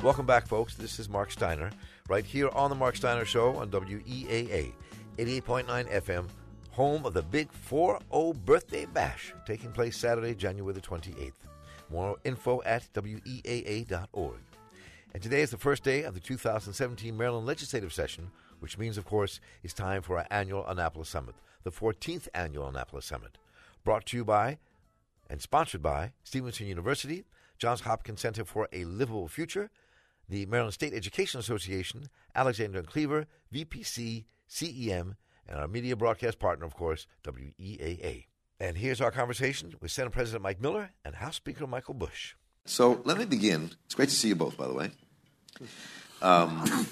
Welcome back, folks. This is Marc Steiner, right here on The Marc Steiner Show on WEAA 88.9 FM, home of the big 4 0 birthday bash, taking place Saturday, January the 28th. More info at WEAA.org. And today is the first day of the 2017 Maryland Legislative Session, which means, of course, it's time for our annual Annapolis Summit, the 14th annual Annapolis Summit. Brought to you by and sponsored by Stevenson University, Johns Hopkins Center for a Livable Future, the Maryland State Education Association, Alexander and Cleaver, VPC, CEM, and our media broadcast partner, of course, WEAA. And here's our conversation with Senate President Mike Miller and House Speaker Michael Busch. So let me begin. It's great to see you both, by the way. Um,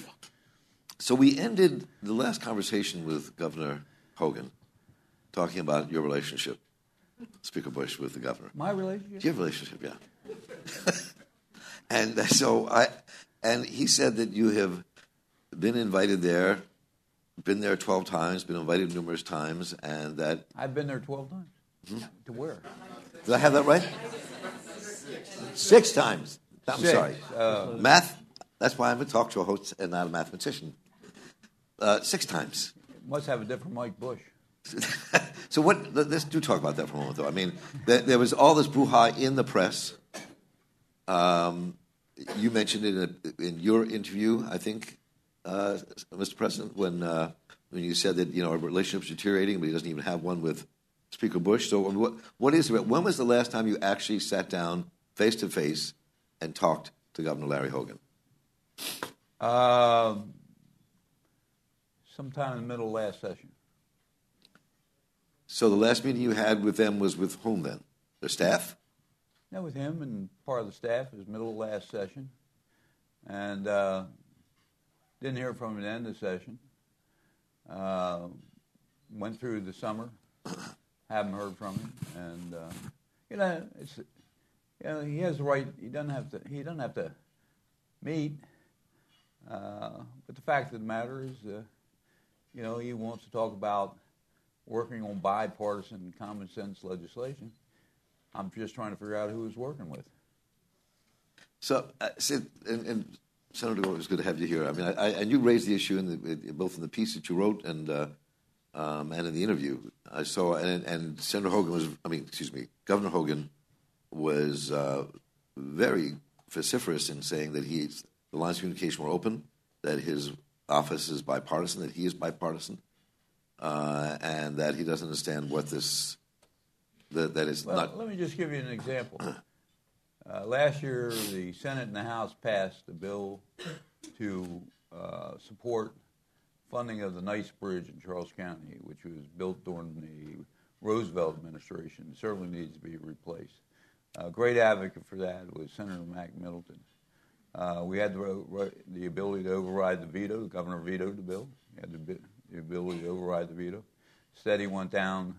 so we ended the last conversation with Governor Hogan talking about your relationship, Speaker Busch, with the governor. My relationship? Your relationship, yeah. and so I, and he said that you have been invited there, been there 12 times, been invited numerous times, and that. I've been there 12 times. Hmm? To where? Did I have that right? Six times. I'm Six. sorry. Uh, Math, that's why I'm a talk show host and not a mathematician. Uh, six times. Must have a different Mike Busch. so what? Let's do talk about that for a moment, though. I mean, there, there was all this brouhaha in the press. Um, you mentioned it in, in, your interview, I think, uh, Mr. President, when uh, when you said that you know our relationship's deteriorating, but he doesn't even have one with Speaker Busch. So what what is it? When was the last time you actually sat down face to face and talked to Governor Larry Hogan? Uh, sometime in the middle of last session. So the last meeting you had with them was with whom then? Their staff? Yeah, with him and part of the staff. It was middle of last session. And uh, didn't hear from him at the end of the session. Uh, went through the summer, haven't heard from him. And, uh, you know, it's, you know, he has the right, he doesn't have to, he doesn't have to meet. Uh, but the fact of the matter is, uh, you know, he wants to talk about working on bipartisan common sense legislation. I'm just trying to figure out who he's working with. So, uh, Sid, and, and, Senator Gore, it was good to have you here. I mean, I, and you raised the issue in the, both in the piece that you wrote and uh, um, and in the interview. I saw, and, and, Senator Hogan was, I mean, excuse me, Governor Hogan was uh, very vociferous in saying that he's the lines of communication were open, that his office is bipartisan, that he is bipartisan, uh, and that he doesn't understand what this that, that is well, not. Let me just give you an example. Uh, last year, the Senate and the House passed a bill to uh, support funding of the Nice Bridge in Charles County, which was built during the Roosevelt administration. It certainly needs to be replaced. A great advocate for that was Senator Mac Middleton. Uh, we had the, the, ability to override the veto. The governor vetoed the bill. He had the, the ability to override the veto. Instead, he went down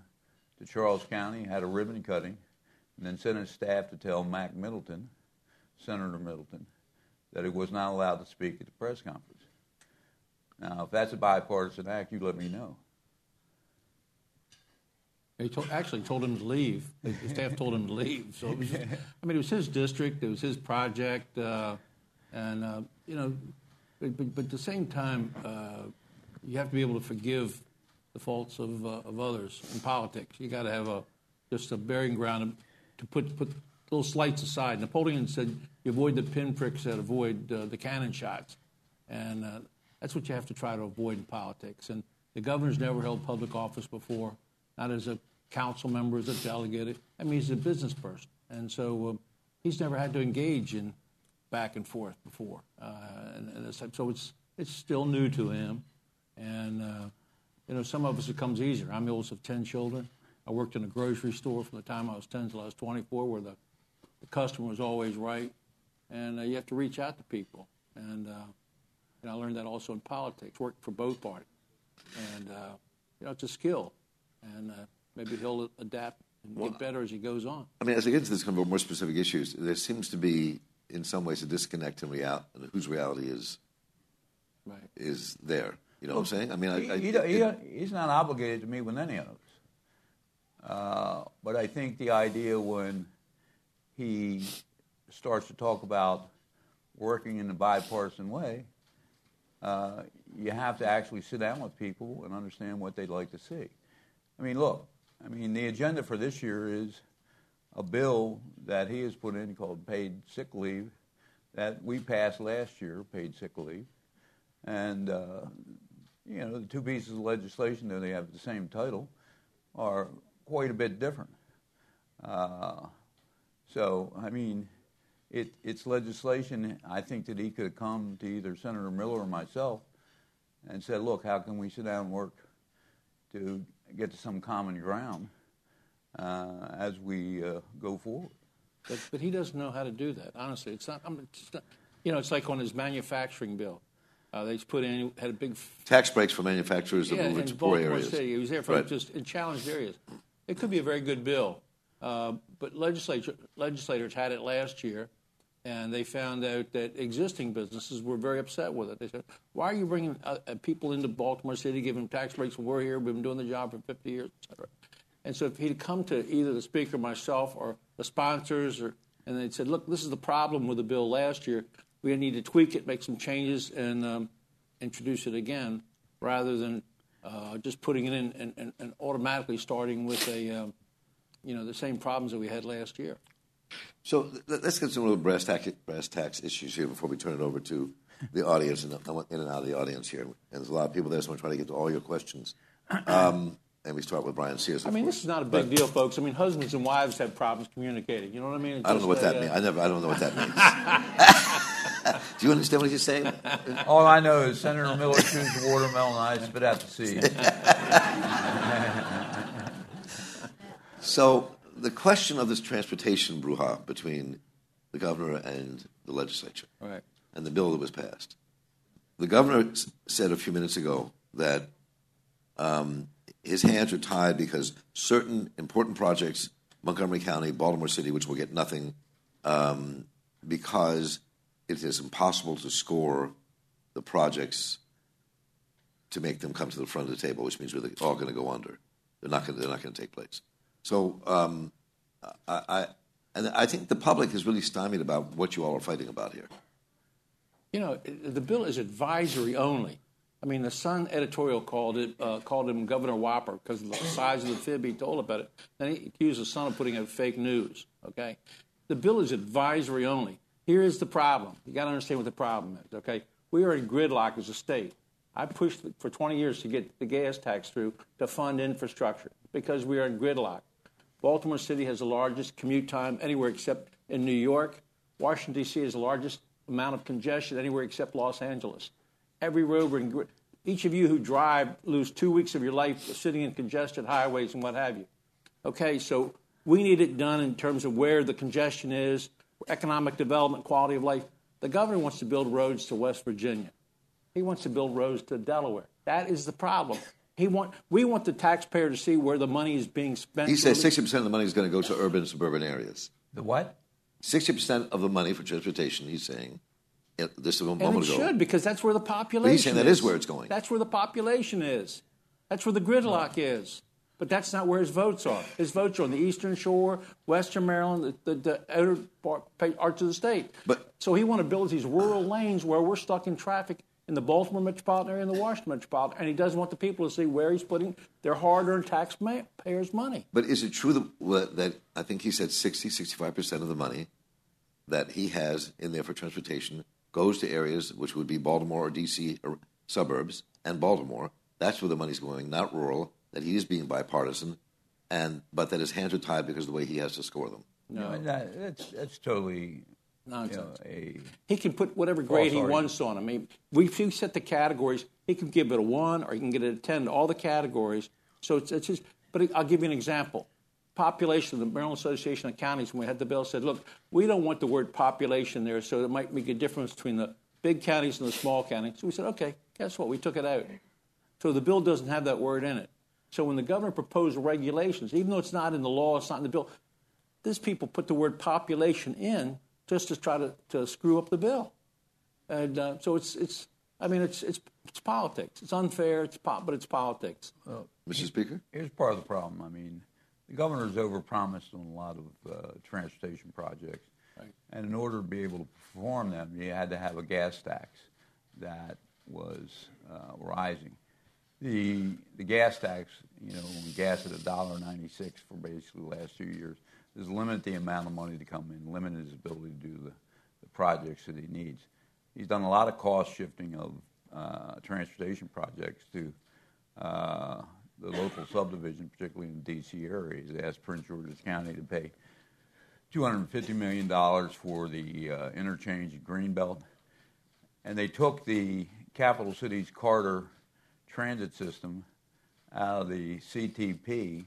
to Charles County, had a ribbon cutting, and then sent his staff to tell Mac Middleton, Senator Middleton, that he was not allowed to speak at the press conference. Now, if that's a bipartisan act, you let me know. He told, actually told him to leave. The staff told him to leave. So it was, I mean, it was his district, it was his project, uh, and uh, you know, but, but, but, at the same time, uh, you have to be able to forgive the faults of, uh, of others in politics. You got to have a just a bearing ground to put put those slights aside. Napoleon said, "You avoid the pinpricks that avoid uh, the cannon shots," and uh, that's what you have to try to avoid in politics. And the governor's never held public office before, not as a council member, as a delegate. I mean, he's a business person, and so uh, he's never had to engage in back and forth before. Uh, and, and so it's it's still new to him, and uh, you know, some of us it comes easier. I'm the oldest of 10 children. I worked in a grocery store from the time I was 10 until I was 24, where the, the customer was always right. And uh, you have to reach out to people. And, uh, and I learned that also in politics, worked for both parties. And, uh, you know, it's a skill. And uh, maybe he'll adapt and well, get better as he goes on. I mean, as I get into this kind of more specific issues, there seems to be, in some ways, a disconnect in reality, whose reality is, right. is there. You know well, what I'm saying? I mean, I, he, I, he, he, he's not obligated to meet with any of us. Uh, but I think the idea when he starts to talk about working in a bipartisan way, uh, you have to actually sit down with people and understand what they'd like to see. I mean, look, I mean, the agenda for this year is a bill that he has put in called paid sick leave that we passed last year, paid sick leave. And, uh, you know, the two pieces of legislation, though they have the same title, are quite a bit different. Uh, so, I mean, it, it's legislation. I think that he could have come to either Senator Miller or myself and said, look, how can we sit down and work to get to some common ground uh, as we uh, go forward? But, but he doesn't know how to do that. Honestly, it's not. It's not you know, it's like on his manufacturing bill. Uh, they put in had a big tax breaks for manufacturers that yeah, move into poor Baltimore areas. City. He was there for Right. just in challenged areas. It could be a very good bill, uh, but legislature, legislators had it last year, and they found out that existing businesses were very upset with it. They said, "Why are you bringing uh, uh, people into Baltimore City, giving them tax breaks? We're here, we've been doing the job for 50 years, et cetera." And so, if he'd come to either the speaker, myself, or the sponsors, or and they'd said, "Look, this is the problem with the bill last year. We need to tweak it, make some changes, and um, introduce it again, rather than uh, just putting it in and, and, and automatically starting with a, um, you know, the same problems that we had last year." So let's get some real brass, tack, brass tacks issues here before we turn it over to the audience. And I went in and out of the audience here. And there's a lot of people there, so I'm trying to get to all your questions. Um, and we start with Bryan Sears. I mean, course. this is not a big But deal, folks. I mean, husbands and wives have problems communicating. You know what I mean? It's I don't know what just that a, means. uh, I never. I don't know what that means. Do you understand what he's saying? All I know is Senator Miller chews watermelon, I spit out the seed. So the question of this transportation brouhaha between the governor and the legislature, Right. and the bill that was passed. The governor s- said a few minutes ago that um, his hands are tied because certain important projects, Montgomery County, Baltimore City, which will get nothing, um, because it is impossible to score the projects to make them come to the front of the table, which means we're all going to go under. They're not going. They're not going to take place. So, um, I, I and I think the public is really stymied about what you all are fighting about here. You know, the bill is advisory only. I mean, the Sun editorial called it uh, called him Governor Whopper because of the size of the fib he told about it. Then he accused the Sun of putting out fake news. Okay, the bill is advisory only. Here is the problem. You got to understand what the problem is. Okay, we are in gridlock as a state. I pushed for 20 years to get the gas tax through to fund infrastructure because we are in gridlock. Baltimore City has the largest commute time anywhere except in New York. Washington, D.C. has the largest amount of congestion anywhere except Los Angeles. Every road we're in, gri- each of you who drive lose two weeks of your life sitting in congested highways and what have you. Okay, so we need it done in terms of where the congestion is, economic development, quality of life. The governor wants to build roads to West Virginia. He wants to build roads to Delaware. That is the problem. He want, we want the taxpayer to see where the money is being spent. He says sixty percent of the money is going to go to urban and suburban areas. The what? Sixty percent of the money for transportation. He's saying. This a moment And moment it ago. should because that's where the population. He's saying that is is where it's going. That's where the population is. That's where the gridlock is. But that's not where his votes are. His votes are on the Eastern Shore, Western Maryland, the, the, the outer parts of the state. But- so he wants to build these rural lanes where we're stuck in traffic in the Baltimore metropolitan area and the Washington metropolitan, area. and he doesn't want the people to see where he's putting their hard-earned taxpayers' money. But is it true that, that I think he said 60, 65 percent of the money that he has in there for transportation goes to areas which would be Baltimore or D.C. or suburbs and Baltimore. That's where the money's going, not rural. That he is being bipartisan, and but that his hands are tied because of the way he has to score them. No, that, that's that's totally you know, Nonsense. a He can put whatever grade he wants on them. I mean, we we set the categories. He can give it a one, or he can get it a ten. to All the categories. So it's, it's just. But I'll give you an example. Population. The Maryland Association of Counties, when we had the bill, said, "Look, we don't want the word population there, so it might make a difference between the big counties and the small counties." So we said, "Okay, guess what? We took it out." So the bill doesn't have that word in it. So when the governor proposed regulations, even though it's not in the law, it's not in the bill, these people put the word population in just to try to, to screw up the bill. And uh, so it's, it's, I mean, it's, it's, it's politics. It's unfair, it's po- but it's politics. Mr. Speaker, Here's part of the problem. I mean, the governor's overpromised on a lot of uh, transportation projects. Right. And in order to be able to perform them, you had to have a gas tax that was uh, rising. The the gas tax, you know, gas at a dollar ninety six for basically the last two years, has limited the amount of money to come in, limited his ability to do the, the projects that he needs. He's done a lot of cost shifting of uh, transportation projects to uh, the local subdivision, particularly in the D.C. area. He's asked Prince George's County to pay $250 million for the uh, interchange at Greenbelt. And they took the capital cities Carter transit system out of the CTP,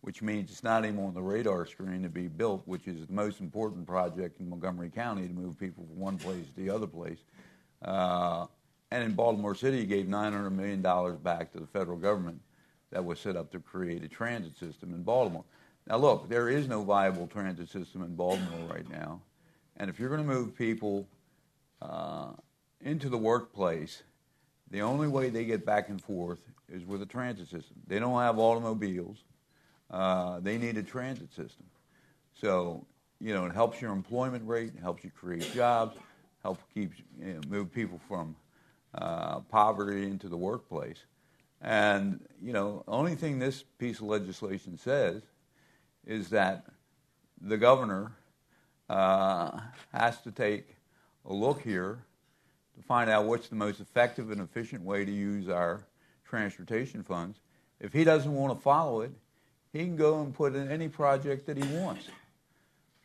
which means it's not even on the radar screen to be built, which is the most important project in Montgomery County to move people from one place to the other place. Uh, and in Baltimore City, he gave $900 million back to the federal government that was set up to create a transit system in Baltimore. Now, look, there is no viable transit system in Baltimore right now. And if you're going to move people uh, into the workplace, the only way they get back and forth is with a transit system. They don't have automobiles. Uh, they need a transit system. So, you know, it helps your employment rate, it helps you create jobs, help keep you know, move people from uh, poverty into the workplace. And, you know, only thing this piece of legislation says is that the governor uh, has to take a look here to find out what's the most effective and efficient way to use our transportation funds. If he doesn't want to follow it, he can go and put in any project that he wants.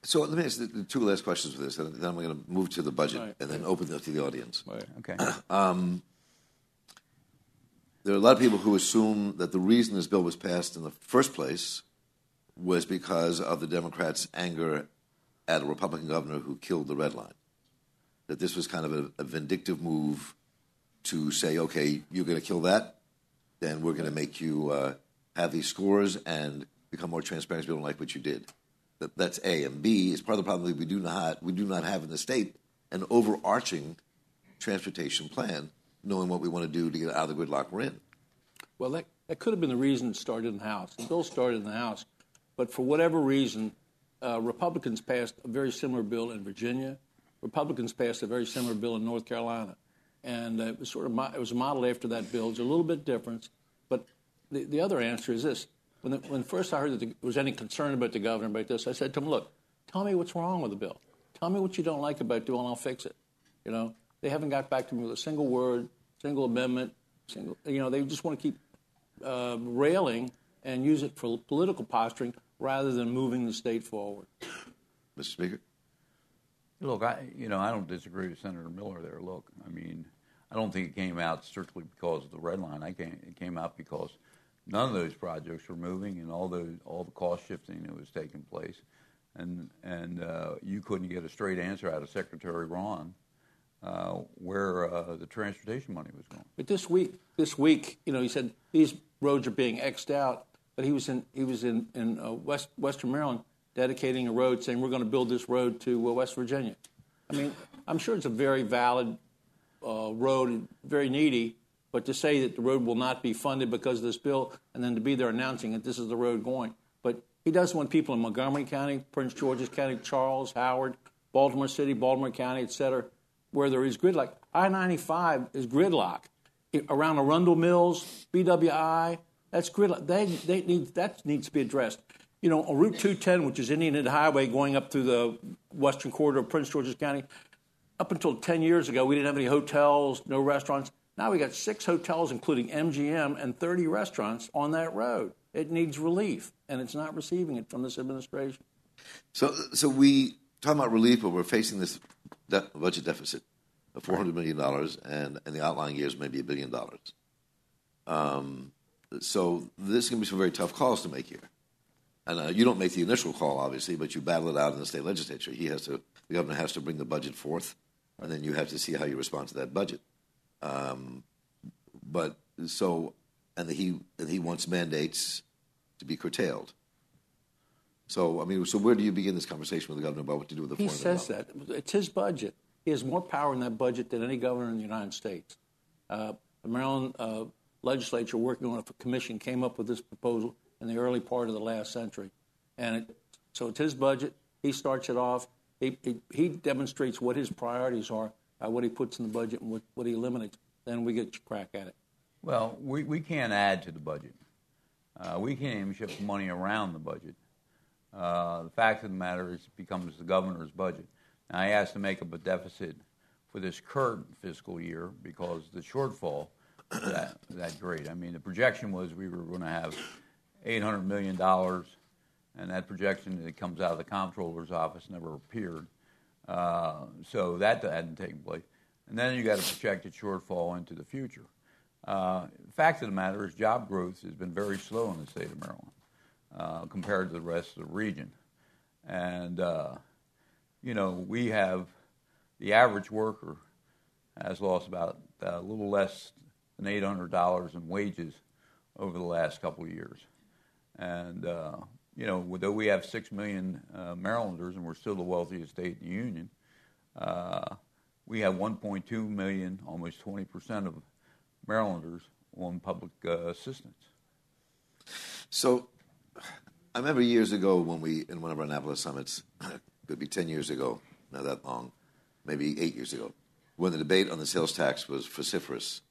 So let me ask the, the two last questions for this, and then I'm going to move to the budget Right. and then open it up to the audience. Okay. Um, there are a lot of people who assume that the reason this bill was passed in the first place was because of the Democrats' anger at a Republican governor who killed the red line. That this was kind of a, a vindictive move to say, okay, you're going to kill that, then we're going to make you uh, have these scores and become more transparent. We don't like what you did. That, that's A. And B is part of the problem that we do not we do not have in the state an overarching transportation plan, knowing what we want to do to get out of the gridlock we're in. Well, that, that could have been the reason it started in the House. The bill started in the House, but for whatever reason, uh, Republicans passed a very similar bill in Virginia. Republicans passed a very similar bill in North Carolina, and it was sort of mo- it was modeled after that bill. It's a little bit different, but the, the other answer is this: when the, when first I heard that there was any concern about the governor about this, I said to him, "Look, tell me what's wrong with the bill. Tell me what you don't like about it, and I'll fix it." You know, they haven't got back to me with a single word, single amendment, single. You know, they just want to keep uh, railing and use it for political posturing rather than moving the state forward. Mr. Speaker? Look, I you know I don't disagree with Senator Miller there. Look, I mean, I don't think it came out strictly because of the red line. I came, it came out because none of those projects were moving, and all those all the cost shifting that was taking place, and and uh, you couldn't get a straight answer out of Secretary Rahn uh, where uh, the transportation money was going. But this week, this week, you know, he said these roads are being xed out. But he was in he was in in uh, West Western Maryland dedicating a road, saying we're going to build this road to uh, West Virginia. I mean, I'm sure it's a very valid uh, road, very needy. But to say that the road will not be funded because of this bill, and then to be there announcing that this is the road going, but he doesn't want people in Montgomery County, Prince George's County, Charles, Howard, Baltimore City, Baltimore County, et cetera, where there is gridlock. I-95 is gridlock around Arundel Mills, BWI. That's gridlock. They, they need that needs to be addressed. You know, on Route 210, which is Indian Head Highway going up through the western corridor of Prince George's County, up until 10 years ago, we didn't have any hotels, no restaurants. Now we got six hotels, including MGM, and 30 restaurants on that road. It needs relief, and it's not receiving it from this administration. So, so we talking about relief, but we're facing this de- budget deficit of four hundred million dollars, and in the outlying years, maybe a billion dollars. Um, so this is going to be some very tough calls to make here. And uh, you don't make the initial call, obviously, but you battle it out in the state legislature. He has to, the governor has to bring the budget forth, and then you have to see how you respond to that budget. Um, but so, and he and he wants mandates to be curtailed. So, I mean, so where do you begin this conversation with the governor about what to do with the? He $400 says that. It's his budget. He has more power in that budget than any governor in the United States. Uh, the Maryland uh, legislature, working on a commission, came up with this proposal in the early part of the last century. And it, so it's his budget. He starts it off. he, he, he demonstrates what his priorities are, uh, what he puts in the budget, and what, what he eliminates. Then we get crack at it. Well, we, we can't add to the budget. Uh, we can't even shift money around the budget. Uh, the fact of the matter is, it becomes the governor's budget. Now, I asked to make up a deficit for this current fiscal year because the shortfall that, that great. I mean, the projection was we were going to have $800 million, and that projection that comes out of the comptroller's office never appeared. Uh, so that hadn't taken place. And then you got a projected shortfall into the future. Uh, fact of the matter is, job growth has been very slow in the state of Maryland uh, compared to the rest of the region. And, uh, you know, we have the average worker has lost about a little less than $800 in wages over the last couple of years. And, uh, you know, though we have 6 million uh, Marylanders and we're still the wealthiest state in the union, we have 1.2 million, almost 20% of Marylanders on public uh, assistance. So, I remember years ago when we, in one of our Annapolis summits, could be 10 years ago, not that long, maybe eight years ago, when the debate on the sales tax was vociferous.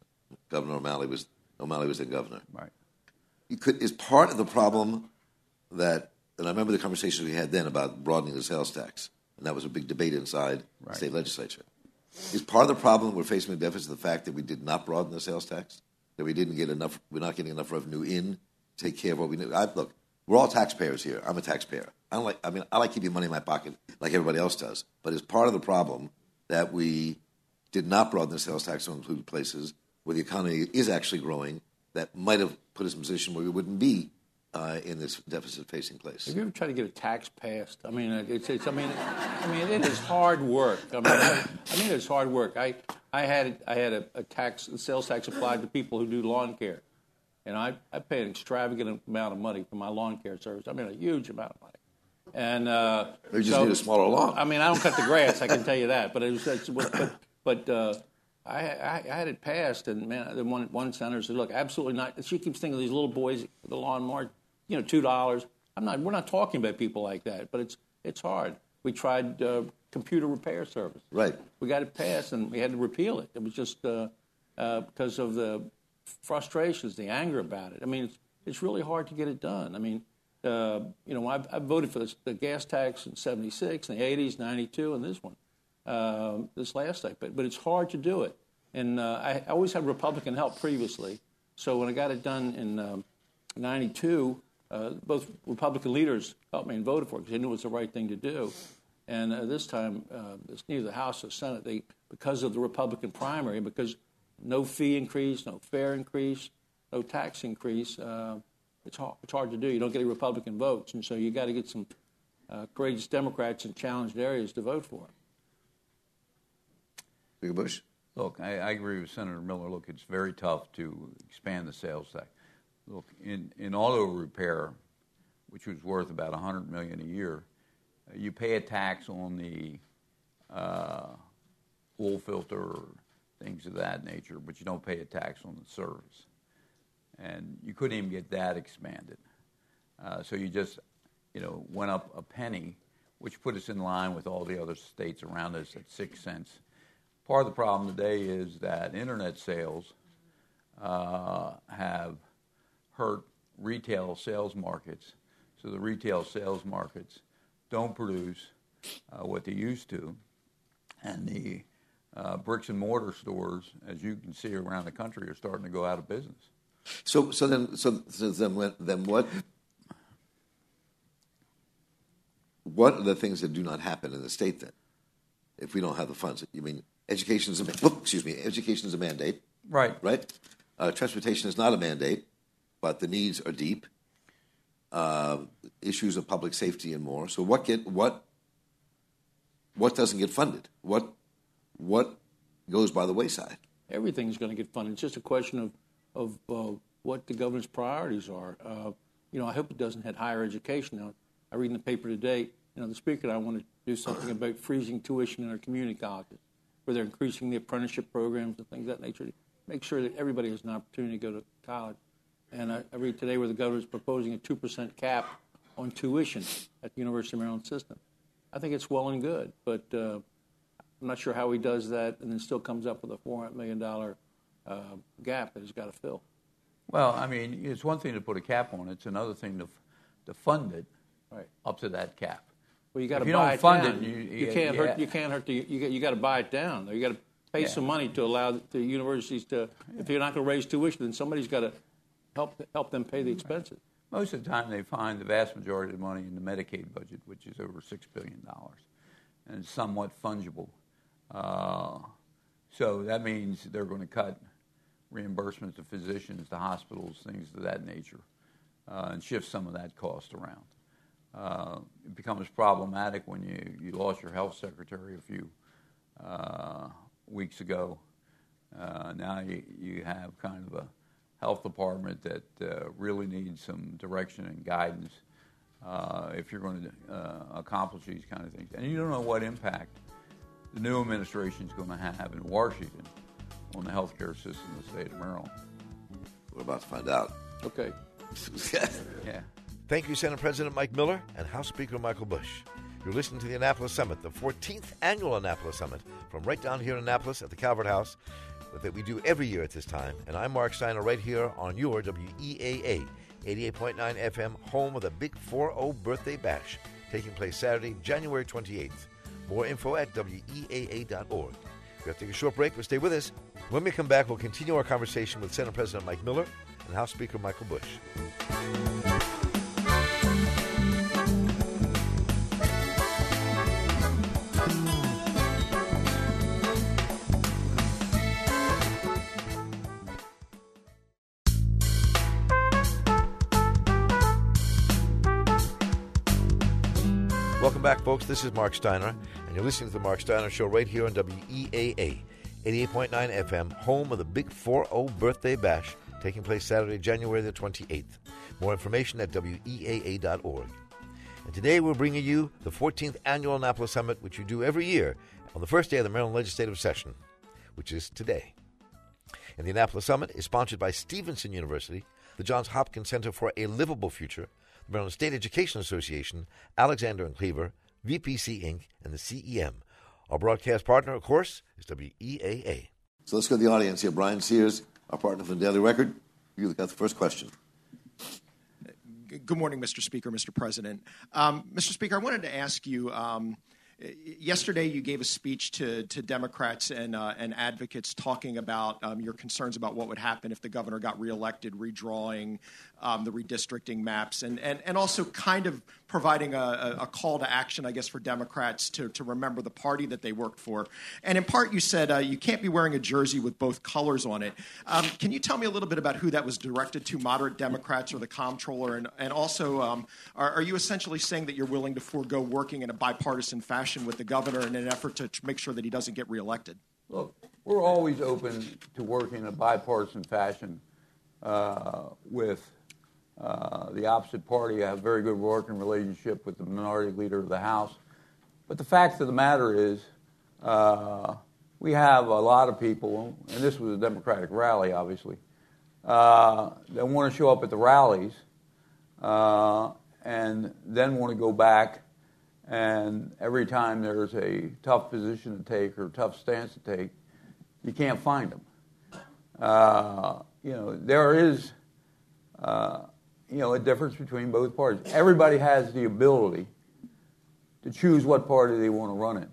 Governor O'Malley was O'Malley was the governor. Right. You could is part of the problem that, and I remember the conversation we had then about broadening the sales tax, and that was a big debate inside right. the state legislature. Is part of the problem we're facing with deficit the fact that we did not broaden the sales tax, that we didn't get enough, we're not getting enough revenue in to take care of what we need. I, look, we're all taxpayers here. I'm a taxpayer. I don't like. I mean, I like keeping money in my pocket like everybody else does. But it's part of the problem that we did not broaden the sales tax to include places where the economy is actually growing that might have put us in a position where we wouldn't be uh, in this deficit-facing place. Have you ever tried to get a tax passed? I mean, it's, it's I mean, I mean, it is hard work. I mean, I, I mean, it's hard work. I, I had, I had a, a tax, a sales tax applied to people who do lawn care, and I, I pay an extravagant amount of money for my lawn care service. I mean, a huge amount of money. And uh, they just so, need a smaller lawn. I mean, I don't cut the grass. I can tell you that. But it was, but, but uh, I, I, I, had it passed, and man, the one one senator said, "Look, absolutely not." She keeps thinking of these little boys, the lawnmower you know, two dollars. I'm not. We're not talking about people like that, but it's it's hard. We tried uh, computer repair service. Right. We got it passed, and we had to repeal it. It was just uh, uh, because of the frustrations, the anger about it. I mean, it's, it's really hard to get it done. I mean, uh, you know, I've, I've voted for this, the gas tax in '76, in the '80s, '92, and this one, uh, this last thing. But but it's hard to do it. And uh, I, always had Republican help previously, so when I got it done in '92. Um, uh, both Republican leaders helped me and voted for it because they knew it was the right thing to do. And uh, this time, uh, it's neither the House or Senate. They, because of the Republican primary, because no fee increase, no fare increase, no tax increase, uh, it's hard, it's hard to do. You don't get any Republican votes, and so you got to get some uh, courageous Democrats in challenged areas to vote for it. Speaker Busch. Look, I, I, agree with Senator Miller. Look, it's very tough to expand the sales tax. Look, in, in auto repair, which was worth about 100 million a year, uh, you pay a tax on the uh, oil filter things of that nature, but you don't pay a tax on the service. And you couldn't even get that expanded. Uh, so you just, you know, went up a penny, which put us in line with all the other states around us at six cents. Part of the problem today is that internet sales uh, have – hurt retail sales markets. So the retail sales markets don't produce uh, what they used to, and the uh, bricks and mortar stores, as you can see around the country, are starting to go out of business. So, so then, so, so then, then what? What are the things that do not happen in the state then, if we don't have the funds? You mean education is a excuse me, education is a mandate, right? Right. Uh, transportation is not a mandate but the needs are deep. Uh, issues of public safety and more. So what get what what doesn't get funded? What what goes by the wayside? Everything's going to get funded. It's just a question of of uh, what the governor's priorities are. Uh, you know, I hope it doesn't hit higher education. Now, I read in the paper today. You know, the speaker and I want to do something about freezing tuition in our community colleges, where they're increasing the apprenticeship programs and things of that nature. Make sure that everybody has an opportunity to go to college. And I, I read today where the governor is proposing a 2% cap on tuition at the University of Maryland system. I think it's well and good, but uh, I'm not sure how he does that and then still comes up with a $400 million uh, gap that he's got to fill. Well, I mean, it's one thing to put a cap on it; it's another thing to to fund it Right. up to that cap. Well, you got to buy don't it fund down. it, you- you you- can't yeah. hurt. You can't hurt the. You got, you got to buy it down. You got to pay Yeah. some money to allow the universities to. If you're not going to raise tuition, then somebody's got to help help them pay the expenses. Most of the time, they find the vast majority of the money in the Medicaid budget, which is over six billion dollars, and it's somewhat fungible. Uh, so that means they're going to cut reimbursements to physicians, to hospitals, things of that nature, uh, and shift some of that cost around. Uh, it becomes problematic when you, you lost your health secretary a few uh, weeks ago. Uh, now you, you have kind of a health department that uh, really needs some direction and guidance uh, if you're going to uh, accomplish these kind of things. And you don't know what impact the new administration is going to have in Washington on the healthcare system in the state of Maryland. We're about to find out. Okay. Yeah. Thank you, Senate President Mike Miller and House Speaker Michael Busch. You're listening to the Annapolis Summit, the 14th annual Annapolis Summit, from right down here in Annapolis at the Calvert House, that we do every year at this time. And I'm Marc Steiner, right here on your WEAA 88.9 FM, home of the Big 4 Birthday Bash, taking place Saturday, January 28th. More info at WEAA.org. We have to take a short break, but stay with us. When we come back, we'll continue our conversation with Senate President Mike Miller and House Speaker Michael Busch. Folks. This is Marc Steiner, and you're listening to the Marc Steiner Show right here on WEAA 88.9 FM, home of the Big 4 Birthday Bash, taking place Saturday, January the 28th. More information at WEAA.org. And today we're bringing you the 14th Annual Annapolis Summit, which you do every year on the first day of the Maryland Legislative Session, which is today. And the Annapolis Summit is sponsored by Stevenson University, the Johns Hopkins Center for a Livable Future, the Maryland State Education Association, Alexander and Cleaver, VPC Inc., and the CEM. Our broadcast partner, of course, is WEAA. So let's go to the audience here. Bryan Sears, our partner from the Daily Record. You got the first question. Good morning, Mr. Speaker, Mr. President. Um, Mr. Speaker, I wanted to ask you. Um, yesterday, you gave a speech to, to Democrats and, uh, and advocates talking about um, your concerns about what would happen if the governor got reelected, redrawing um, the redistricting maps, and, and, and also kind of providing a, a, call to action, I guess, for Democrats to, to remember the party that they worked for. And in part, you said uh, you can't be wearing a jersey with both colors on it. Um, can you tell me a little bit about who that was directed to, moderate Democrats or the comptroller? And, and also, um, are, are you essentially saying that you're willing to forego working in a bipartisan fashion with the governor in an effort to make sure that he doesn't get reelected? Look, we're always open to working in a bipartisan fashion uh, with uh, the opposite party. I have very good working relationship with the minority leader of the House. But the fact of the matter is, uh, we have a lot of people, and this was a Democratic rally, obviously, uh, that want to show up at the rallies uh, and then want to go back. And every time there's a tough position to take or tough stance to take, you can't find them. Uh, you know, there is, uh, you know, a difference between both parties. Everybody has the ability to choose what party they want to run in.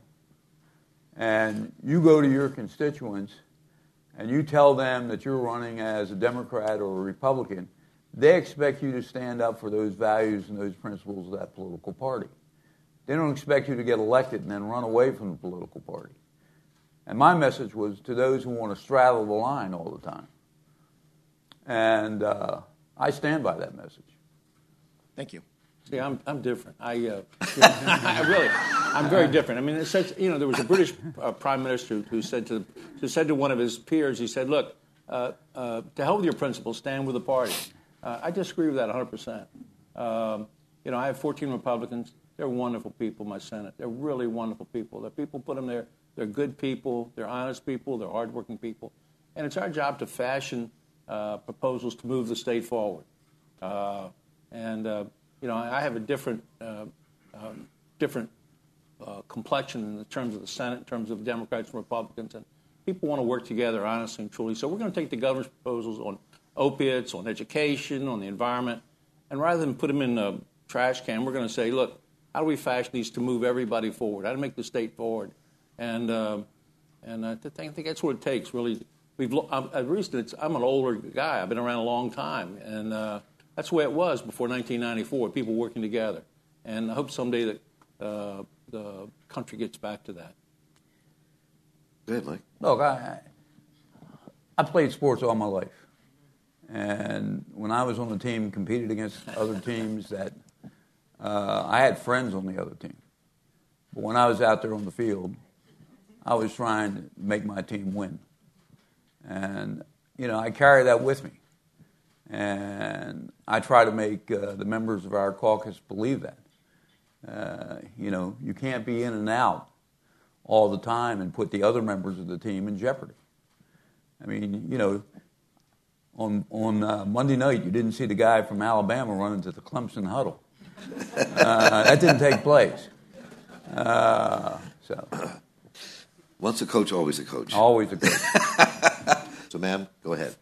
And you go to your constituents and you tell them that you're running as a Democrat or a Republican, they expect you to stand up for those values and those principles of that political party. They don't expect you to get elected and then run away from the political party. And my message was to those who want to straddle the line all the time. And uh, I stand by that message. Thank you. See, I'm, I'm different. I, uh, I really, I'm very different. I mean, it says, you know, there was a British uh, prime minister who, who said to who said to one of his peers, he said, "Look, uh, uh, to hell with your principles, stand with the party." Uh, I disagree with that 100. percent um, You know, I have 14 Republicans. They're wonderful people. My Senate. They're really wonderful people. The people put them there. They're good people. They're honest people. They're hardworking people. And it's our job to fashion proposals to move the state forward. Uh, and uh, you know, I have a different, uh, um, different uh, complexion in terms of the Senate, in terms of Democrats and Republicans, and people want to work together honestly and truly. So we're going to take the governor's proposals on opiates, on education, on the environment, and rather than put them in a trash can, we're going to say, look, how do we fashion these to move everybody forward? How to make the state forward? And uh, and I think that's what it takes, really. We've I'm, I'm an older guy. I've been around a long time, and uh, that's the way it was before 1994. People working together, and I hope someday that uh, the country gets back to that. Go ahead, Mike. Look, I, I played sports all my life. And when I was on the team, competed against other teams that uh, I had friends on the other team. But when I was out there on the field, I was trying to make my team win. And, you know, I carry that with me. And I try to make uh, the members of our caucus believe that. Uh, you know, you can't be in and out all the time and put the other members of the team in jeopardy. I mean, you know, on on uh, Monday night, you didn't see the guy from Alabama running to the Clemson huddle. Uh, that didn't take place. Uh, so, once a coach, always a coach. Always a coach. so, ma'am, go ahead.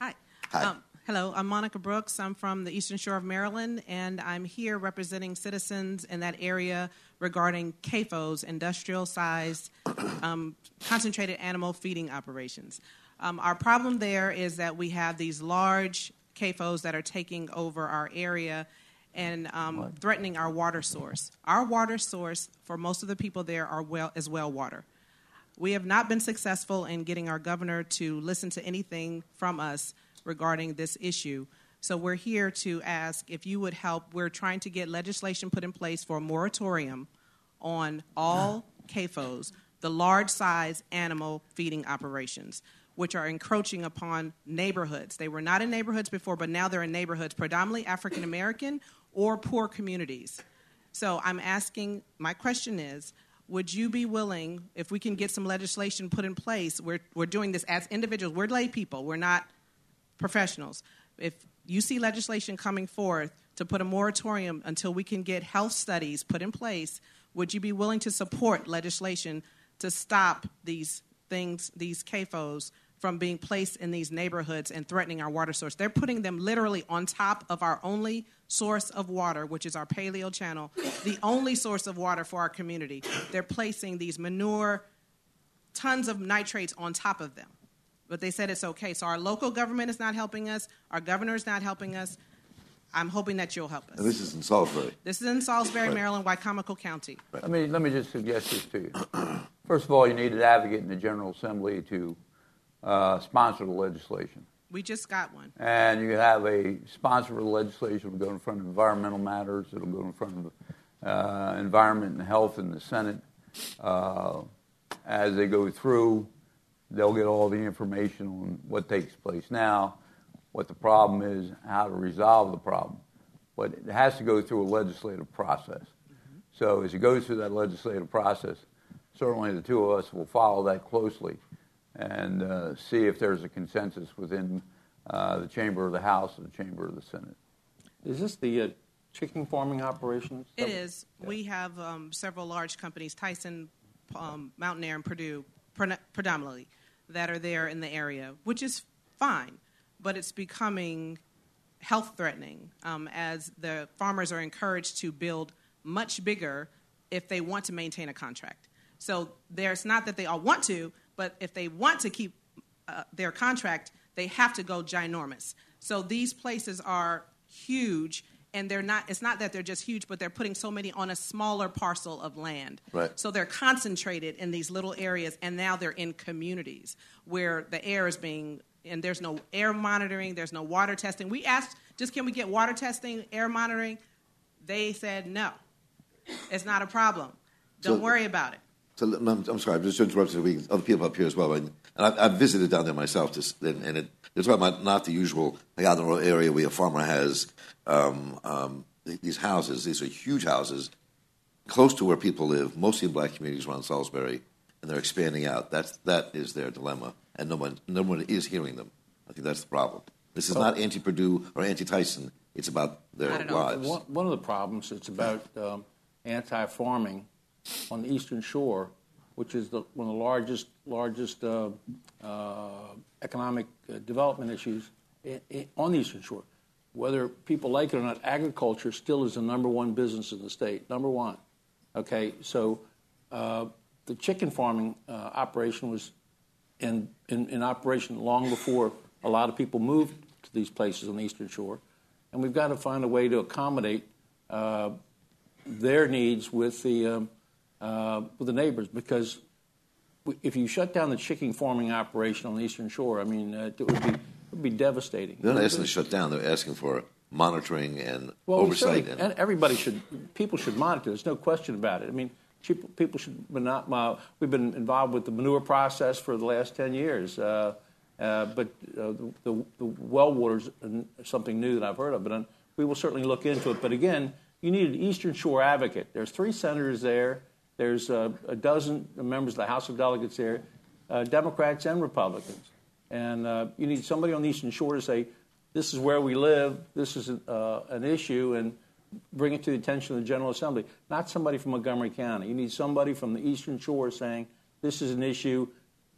Hi. Hi. Um, hello, I'm Monica Brooks. I'm from the Eastern Shore of Maryland, and I'm here representing citizens in that area regarding CAFOs, industrial sized um, concentrated animal feeding operations. Um, our problem there is that we have these large CAFOs that are taking over our area and um, threatening our water source. Our water source for most of the people there are well is well water. We have not been successful in getting our governor to listen to anything from us regarding this issue. So we're here to ask if you would help. We're trying to get legislation put in place for a moratorium on all CAFOs, the large size animal feeding operations which are encroaching upon neighborhoods. They were not in neighborhoods before, but now they're in neighborhoods, predominantly African American or poor communities. So I'm asking, my question is, would you be willing, if we can get some legislation put in place, we're, we're doing this as individuals, we're lay people, we're not professionals. If you see legislation coming forth to put a moratorium until we can get health studies put in place, would you be willing to support legislation to stop these things, these CAFOs, from being placed in these neighborhoods and threatening our water source. They're putting them literally on top of our only source of water, which is our paleo channel, the only source of water for our community. They're placing these manure, tons of nitrates on top of them. But they said it's okay. So our local government is not helping us, our governor is not helping us. I'm hoping that you'll help us. And this is in Salisbury. This is in Salisbury, right. Maryland, Wicomico County. Right. Let me let me just suggest this to you. First of all, you need an advocate in the General Assembly to uh, sponsor the legislation. We just got one. And you have a sponsor for the legislation. It'll go in front of environmental matters. It'll go in front of uh, environment and health in the Senate. Uh, as they go through, they'll get all the information on what takes place now, what the problem is, how to resolve the problem. But it has to go through a legislative process. Mm-hmm. So as it goes through that legislative process, certainly the two of us will follow that closely and uh, see if there's a consensus within uh, the chamber of the House and the chamber of the Senate. Is this the uh, chicken farming operations? It is. Yeah. We have um, several large companies, Tyson, um, Mountaire, and Perdue, predominantly, that are there in the area, which is fine, but it's becoming health threatening um, as the farmers are encouraged to build much bigger if they want to maintain a contract. So there's not that they all want to, but if they want to keep uh, their contract, they have to go ginormous. So these places are huge and they're not it's not that they're just huge but they're putting so many on a smaller parcel of land. Right. so they're concentrated in these little areas and now they're in communities where the air is being and there's no air monitoring there's no water testing. We asked just can we get water testing air monitoring? They said no. It's not a problem. Don't so, worry about it so I'm, I'm sorry, I'm just interrupting we other people up here as well. And I've, I've visited down there myself, to, and, and it, they're talking about not the usual like out in the area where a farmer has um, um, these houses. These are huge houses close to where people live, mostly in black communities around Salisbury, and they're expanding out. That's that is their dilemma, and no one no one is hearing them. I think that's the problem. This is not anti Perdue or anti Tyson. It's about their lives. One, one, of the problems. It's about um, anti-farming on the Eastern Shore, which is the, one of the largest largest uh, uh, economic uh, development issues in, in, on the Eastern Shore. Whether people like it or not, agriculture still is the number one business in the state. Number one. Okay, so uh, the chicken farming uh, operation was in, in, in operation long before a lot of people moved to these places on the Eastern Shore, and we've got to find a way to accommodate uh, their needs with the um, uh, with the neighbors because if you shut down the chicken farming operation on the Eastern Shore, I mean, uh, it would be it would be devastating. They're not asking to shut down; they're asking for monitoring and well, oversight. And, and everybody should, people should monitor. There's no question about it. I mean, people should not. Uh, we've been involved with the manure process for the last ten years, uh, uh, but uh, the, the, the, well water is something new that I've heard of. But uh, we will certainly look into it. But again, you need an Eastern Shore advocate. There's three senators there. There's uh, a dozen members of the House of Delegates there, Democrats and Republicans. And you need somebody on the Eastern Shore to say, "This is where we live. This is an issue." and bring it to the attention of the General Assembly. Not somebody from Montgomery County. You need somebody from the Eastern Shore saying, this is an issue.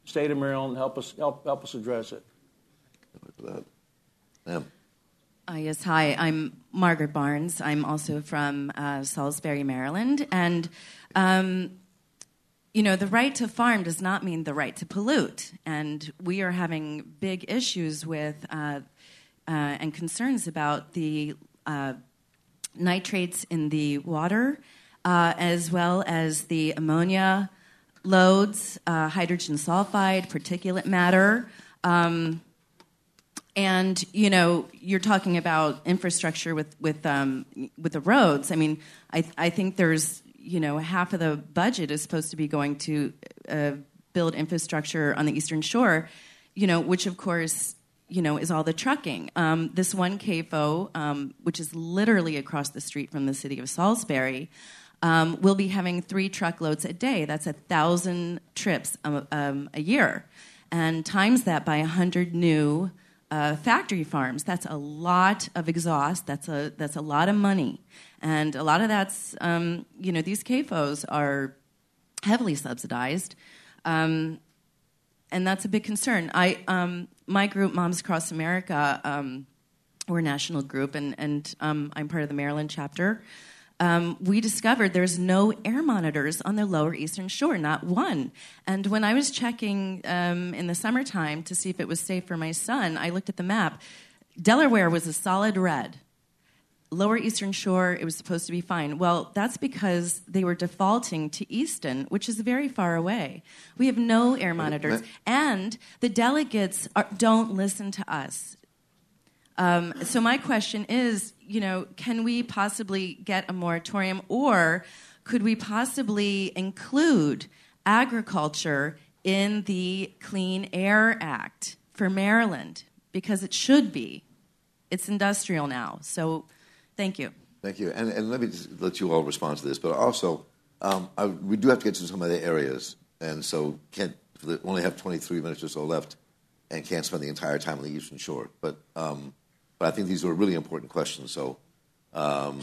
State of Maryland, help us, help, help us address it. Ma'am. Uh, yes, hi. I'm Margaret Barnes. I'm also from uh, Salisbury, Maryland. And, um, you know, the right to farm does not mean the right to pollute. And we are having big issues with uh, uh and concerns about the uh, nitrates in the water, uh, as well as the ammonia loads, uh, hydrogen sulfide, particulate matter. Um, and you know, you're talking about infrastructure with with um, with the roads. I mean, I I think there's you know half of the budget is supposed to be going to uh, build infrastructure on the Eastern Shore. You know, which of course you know, is all the trucking. Um, this one CAFO, um, which is literally across the street from the city of Salisbury, um, will be having three truckloads a day. That's a thousand trips a, um, a year, and times that by a hundred new uh, factory farms. That's a lot of exhaust. That's a that's a lot of money, and a lot of that's um, you know these CAFOs are heavily subsidized. Um, and that's a big concern. I, um, my group, Moms Across America, um, we're a national group, and, and um, I'm part of the Maryland chapter. Um, we discovered there's no air monitors on the lower eastern shore, not one. And when I was checking um, in the summertime to see if it was safe for my son, I looked at the map. Delaware was a solid red. Lower Eastern Shore, it was supposed to be fine. Well, that's because they were defaulting to Easton, which is very far away. We have no air monitors, and the delegates are, don't listen to us. Um, so my question is, you know, can we possibly get a moratorium, or could we possibly include agriculture in the Clean Air Act for Maryland? Because it should be. It's industrial now, so Thank you. Thank you. And, and let me just let you all respond to this, but also, um, I, we do have to get to some other areas, and so can't only have 23 minutes or so left, and can't spend the entire time on the Eastern Shore. But um, but I think these are really important questions. So, um,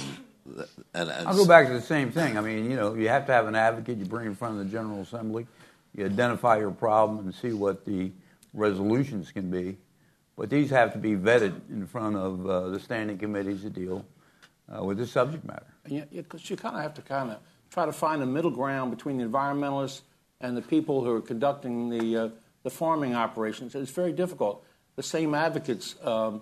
and, and I'll go back to the same thing. I mean, you know, you have to have an advocate. You bring in front of the General Assembly, you identify your problem and see what the resolutions can be. But these have to be vetted in front of uh, the standing committees that deal uh, with the subject matter. Yeah, because you kind of have to kind of try to find a middle ground between the environmentalists and the people who are conducting the, uh, the farming operations. It's very difficult. The same advocates um,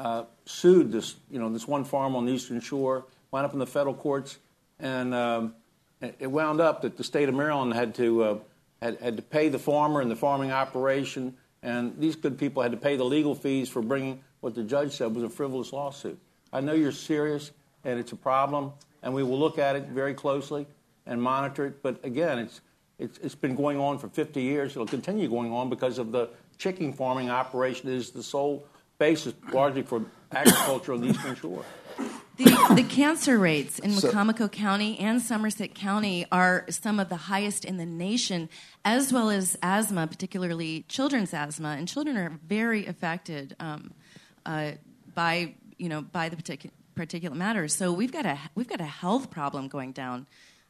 uh, sued this, you know, this one farm on the Eastern Shore, wound up in the federal courts, and um, it wound up that the state of Maryland had to, uh, had, had to pay the farmer and the farming operation, and these good people had to pay the legal fees for bringing what the judge said was a frivolous lawsuit. I know you're serious and it's a problem, and we will look at it very closely and monitor it. But again, it's, it's, it's been going on for 50 years. It'll continue going on because of the chicken farming operation is the sole basis largely for agriculture on the Eastern Shore. The, the, cancer rates in Wicomico County and Somerset County are some of the highest in the nation, as well as asthma, particularly children's asthma. And children are very affected um, uh, by, you know, by the particular particulate matter. So we've got a we've got a health problem going down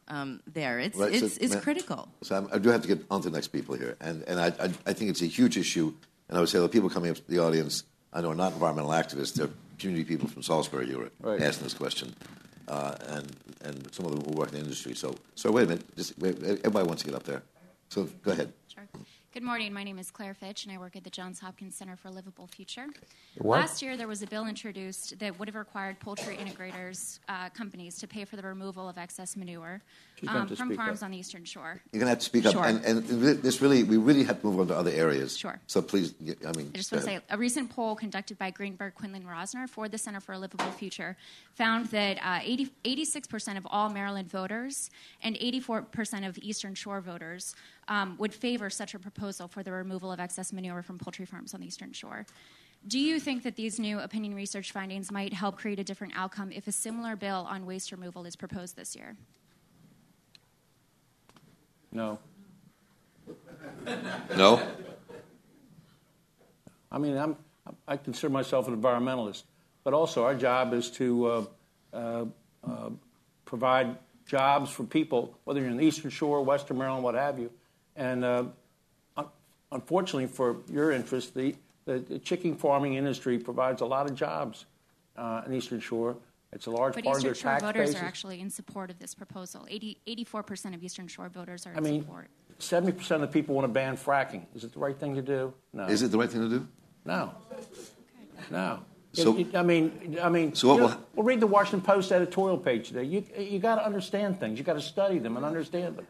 um, there. It's Right, so, it's it's ma- critical. So I'm, I do have to get on to the next people here, and and I, I I think it's a huge issue. And I would say the people coming up to the audience, I know are not environmental activists; they're community people from Salisbury who are Right. asking this question, uh, and and some of them who work in the industry. So so wait a minute, just wait, everybody wants to get up there. So go ahead. Sure. Good morning. My name is Claire Fitch, and I work at the Johns Hopkins Center for a Livable Future. What? Last year, there was a bill introduced that would have required poultry integrators uh, companies to pay for the removal of excess manure She's going um, to from speak farms up. on the Eastern Shore. You're gonna have to speak up, and, and this really we really have to move on to other areas. Sure. So please, I mean, I just want to say a recent poll conducted by Greenberg Quinlan Rosner for the Center for a Livable Future found that uh, 80, 86% of all Maryland voters and 84% of Eastern Shore voters um, would favor such a proposal for the removal of excess manure from poultry farms on the Eastern Shore. Do you think that these new opinion research findings might help create a different outcome if a similar bill on waste removal is proposed this year? No. no. I mean, I'm, I consider myself an environmentalist, but also our job is to uh, uh, uh, provide jobs for people, whether you're in the Eastern Shore, Western Maryland, what have you. And uh, unfortunately, for your interest, the, the, the chicken farming industry provides a lot of jobs uh, in Eastern Shore. It's a large But part Eastern of their Shore tax voters basis. are actually in support of this proposal. 80, 84% of Eastern Shore voters are in I mean, support. 70% of the people want to ban fracking. Is it the right thing to do? No. Is it the right thing to do? No. No. So- It- it- I mean, I mean. So what you know, will- well, read the Washington Post editorial page today. You you got to understand things. You got to study them and understand them.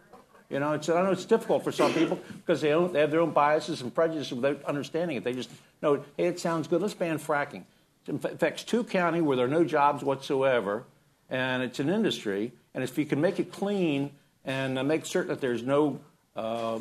You know, it's, I know it's difficult for some people because they, don't, they have their own biases and prejudices without understanding it. They just know, hey, it sounds good. Let's ban fracking. It affects two county where there are no jobs whatsoever, and it's an industry. And if you can make it clean and uh, make certain that there's no uh,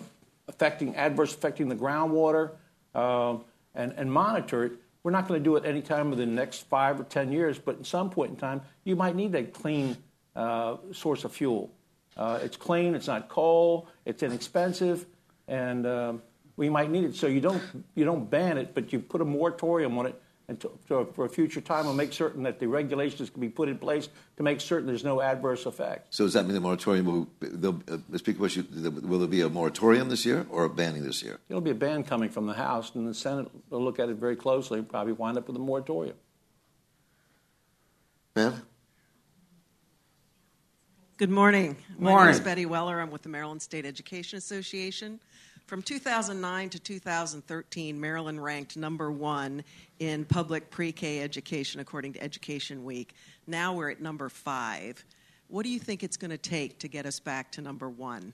affecting adverse affecting the groundwater uh, and, and monitor it. We're not going to do it any time within the next five or ten years, but at some point in time, you might need a clean uh, source of fuel. Uh, it's clean, it's not coal, it's inexpensive, and um, we might need it. So you don't you don't ban it, but you put a moratorium on it until, to, for a future time and make certain that the regulations can be put in place to make certain there's no adverse effect. So does that mean the moratorium will? they'll- Uh, the speaker, was you- will there be a moratorium this year or a banning this year? There'll be a ban coming from the House, and the Senate will look at it very closely and probably wind up with a moratorium. Ma'am? Good morning. My Morning. name is Betty Weller. I'm with the Maryland State Education Association. From 2009 to 2013, Maryland ranked number one in public pre K education according to Education Week. Now we're at number five. What do you think it's going to take to get us back to number one?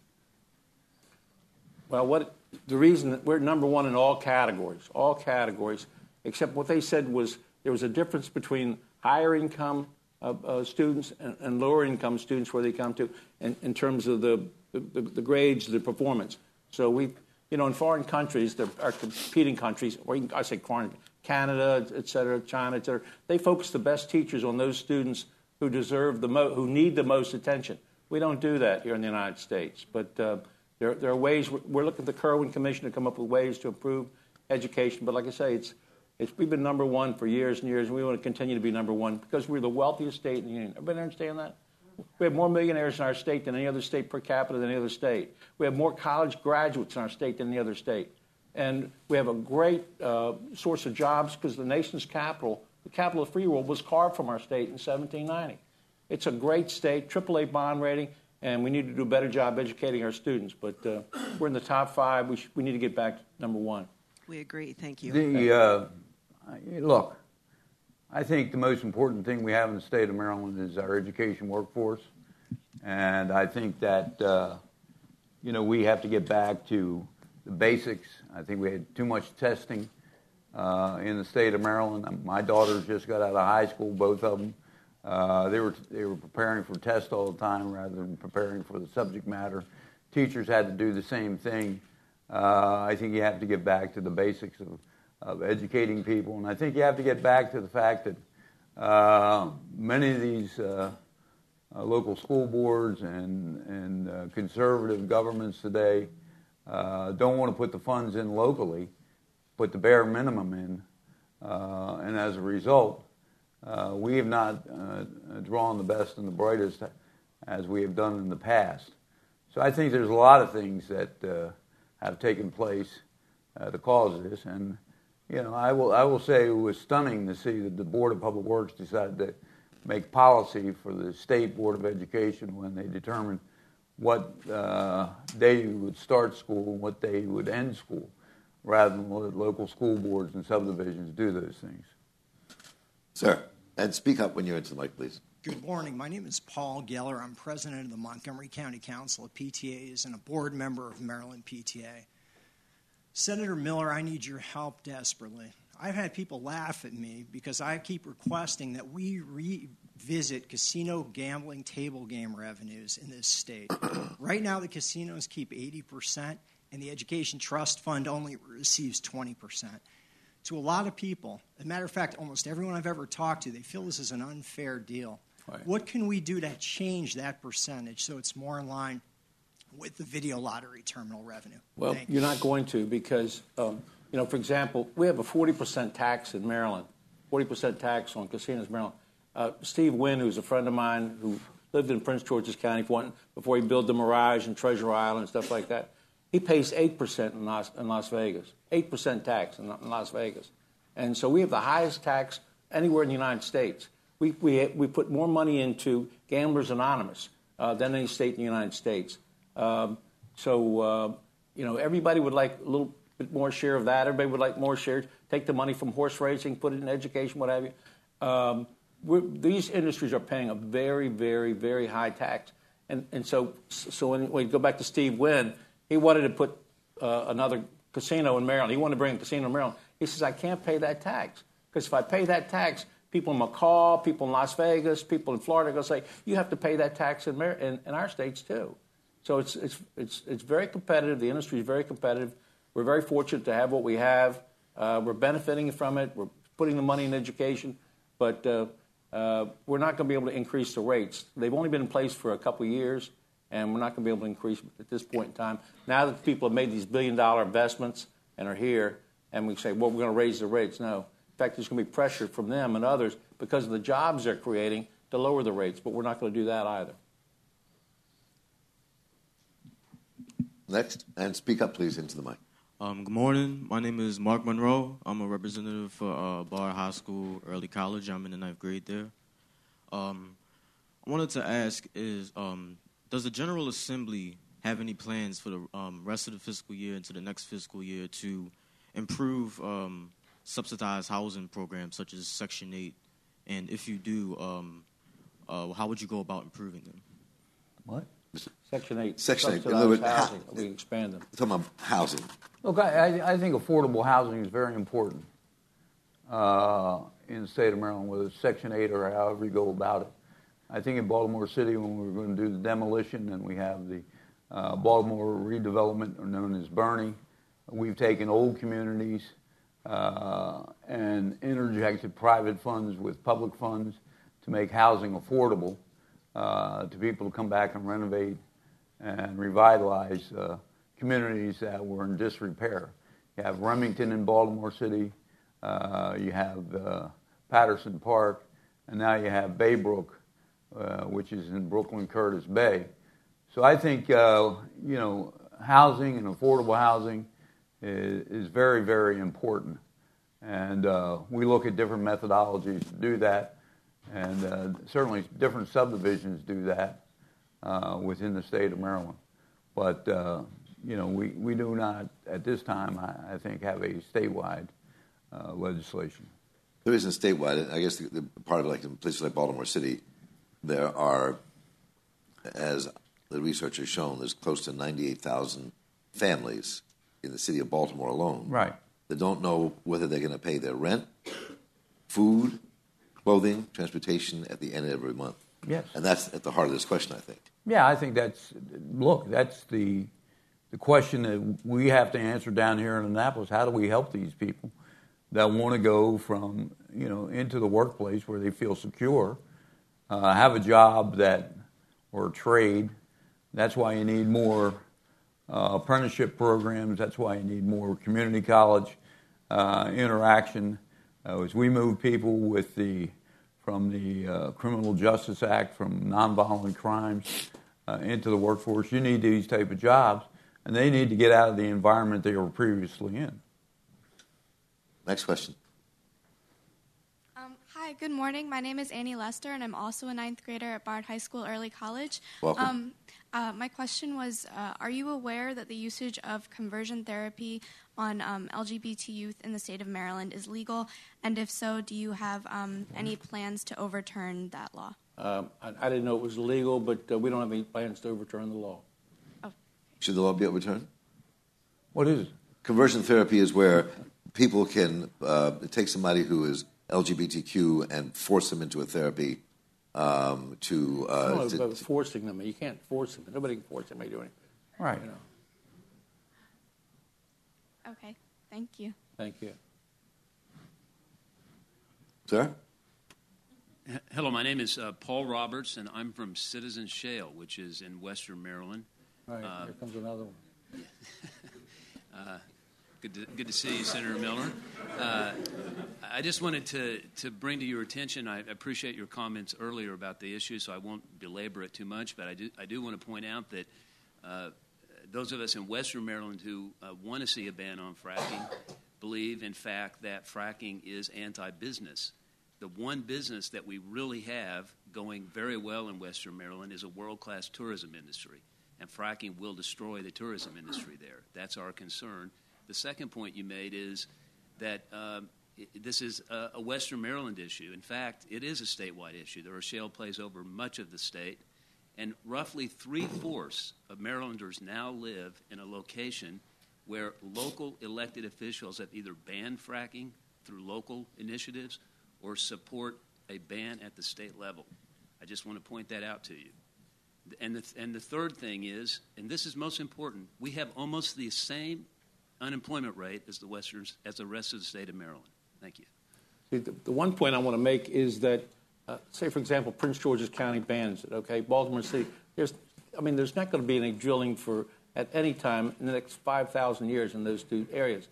Well, what the reason that we're number one in all categories, all categories, except what they said was there was a difference between higher income uh, uh, students and, and lower income students where they come to in, in terms of the, the, the grades, the performance. So we, you know, in foreign countries, there are competing countries, or I say foreign, Canada, et cetera, China, et cetera, they focus the best teachers on those students who deserve the mo- who need the most attention. We don't do that here in the United States, but uh, there, there are ways. We're, we're looking at the Kirwan Commission to come up with ways to improve education. But like I say, it's, it's we've been number one for years and years, and we want to continue to be number one because we're the wealthiest state in the union. Everybody understand that? We have more millionaires in our state than any other state per capita than any other state. We have more college graduates in our state than any other state. And we have a great uh, source of jobs because the nation's capital, the capital of the free world, was carved from our state in 1790. It's a great state, AAA bond rating, and we need to do a better job educating our students. But uh, we're in the top five. We, sh- we need to get back to number one. We agree. Thank you. The uh, look, I think the most important thing we have in the state of Maryland is our education workforce, and I think that uh, you know we have to get back to the basics. I think we had too much testing uh, in the state of Maryland. My daughters just got out of high school, both of them. Uh, they were they were preparing for tests all the time rather than preparing for the subject matter. Teachers had to do the same thing. Uh, I think you have to get back to the basics of, of educating people, and I think you have to get back to the fact that uh, many of these uh, uh, local school boards and and uh, conservative governments today uh, don't want to put the funds in locally, put the bare minimum in, uh, and as a result, we have not drawn the best and the brightest as we have done in the past. So I think there's a lot of things that have taken place to cause this. And, you know, I will, I will say it was stunning to see that the Board of Public Works decided to make policy for the State Board of Education when they determined what uh, day you would start school and what day you would end school, rather than let local school boards and subdivisions do those things. Sir, and speak up when you're into the mic, please. Good morning. My name is Paul Geller. I'm president of the Montgomery County Council of PTAs and a board member of Maryland PTA. Senator Miller, I need your help desperately. I've had people laugh at me because I keep requesting that we revisit casino gambling table game revenues in this state. right now, the casinos keep 80%, and the Education Trust Fund only receives 20% to a lot of people, as a matter of fact, almost everyone I've ever talked to, they feel this is an unfair deal. Right. What can we do to change that percentage so it's more in line with the video lottery terminal revenue? Well, Thank you're not going to because, um, you know, for example, we have a 40% tax in Maryland, 40% tax on casinos in Maryland. Uh, Steve Wynn, who's a friend of mine who lived in Prince George's County before he built the Mirage and Treasure Island and stuff like that, he pays 8% in Las, in Las Vegas, 8% tax in, in Las Vegas. And so we have the highest tax anywhere in the United States we, we, we put more money into Gamblers Anonymous uh, than any state in the United States. Um, so, uh, you know, everybody would like a little bit more share of that. Everybody would like more shares. Take the money from horse racing, put it in education, what have you. Um, these industries are paying a very, very, very high tax. And, so, so when we go back to Steve Wynn, he wanted to put uh, another casino in Maryland. He wanted to bring a casino in Maryland. He says, I can't pay that tax. Because if I pay that tax, people in Macau, people in Las Vegas, people in Florida are going to say, you have to pay that tax in our states too. So it's, it's, it's, it's very competitive. The industry is very competitive. We're very fortunate to have what we have. Uh, we're benefiting from it. We're putting the money in education, but uh, uh, we're not going to be able to increase the rates. They've only been in place for a couple of years, and we're not going to be able to increase at this point in time. Now that people have made these billion dollar investments and are here, and we say, well, we're going to raise the rates. No. In fact, there's going to be pressure from them and others because of the jobs they're creating to lower the rates, but we're not going to do that either. Next, and speak up, please, into the mic. Um, good morning. My name is Mark Monroe. I'm a representative for uh, Bard High School Early College. I'm in the ninth grade there. Um, I wanted to ask: Is um, does the General Assembly have any plans for the um, rest of the fiscal year into the next fiscal year to improve um, subsidized housing programs such as Section 8? And if you do, um, uh, how would you go about improving them? What? Section 8. Section 8. Subsidized housing. Ha- we expand them. Talking about housing. Look, I, I think affordable housing is very important uh, in the state of Maryland, whether it's Section 8 or however you go about it. I think in Baltimore City, when we were going to do the demolition and we have the uh, Baltimore redevelopment, known as Bernie, we've taken old communities uh, and interjected private funds with public funds to make housing affordable uh, to people to come back and renovate and revitalize uh, communities that were in disrepair. You have Remington in Baltimore City, uh, you have uh, Patterson Park, and now you have Baybrook, uh, which is in Brooklyn Curtis Bay. So I think, you know, housing and affordable housing is, is very, very important. And uh, we look at different methodologies to do that. And uh, certainly different subdivisions do that uh, within the state of Maryland. But, uh, you know, we, we do not, at this time, I, I think, have a statewide uh, legislation. There isn't statewide. I guess the, the part of it, like in places like Baltimore City, there are, as the research has shown, there's close to 98,000 families in the city of Baltimore alone. Right. That don't know whether they're going to pay their rent, food, clothing, transportation at the end of every month. Yes. And that's at the heart of this question, I think. Yeah, I think that's, look, that's the, the question that we have to answer down here in Annapolis. How do we help these people that want to go from, you know, into the workplace where they feel secure, uh, have a job that, or trade. That's why you need more uh, apprenticeship programs. That's why you need more community college uh, interaction. Uh, as we move people with the from the uh, Criminal Justice Act, from nonviolent crimes uh, into the workforce. You need these type of jobs, and they need to get out of the environment they were previously in. Next question. Um, hi, good morning. My name is Annie Lester, and I'm also a ninth grader at Bard High School Early College. Welcome. Um, uh, my question was uh, Are you aware that the usage of conversion therapy on um, LGBT youth in the state of Maryland is legal? And if so, do you have um, any plans to overturn that law? Um, I, I didn't know it was legal, but uh, we don't have any plans to overturn the law. Should the law be overturned? What is it? Conversion therapy is where people can uh, take somebody who is LGBTQ and force them into a therapy um, to, uh, don't to- about forcing them. You can't force them. Nobody can force them to do anything. Right. You know. Okay, thank you. Thank you. Sir? Hello, my name is uh, Paul Roberts, and I'm from Citizen Shale, which is in western Maryland. All right, Uh, here comes another one. Uh, good, to, good to see you, Senator Miller. Uh, I just wanted to, to bring to your attention, I appreciate your comments earlier about the issue, so I won't belabor it too much, but I do, I do want to point out that uh, those of us in western Maryland who uh, want to see a ban on fracking believe, in fact, that fracking is anti business. The one business that we really have going very well in western Maryland is a world class tourism industry, and fracking will destroy the tourism industry there. That's our concern. The second point you made is that um, i- this is a, a Western Maryland issue. In fact, it is a statewide issue. There are shale plays over much of the state, and roughly three fourths of Marylanders now live in a location where local elected officials have either banned fracking through local initiatives or support a ban at the state level. I just want to point that out to you. And the, and the third thing is, and this is most important, we have almost the same unemployment rate as the Westerns, as the rest of the state of Maryland. Thank you. See, the, the one point I want to make is that, uh, say, for example, Prince George's County bans it, okay? Baltimore City, there's, I mean, there's not going to be any drilling for, at any time in the next 5,000 years in those two areas.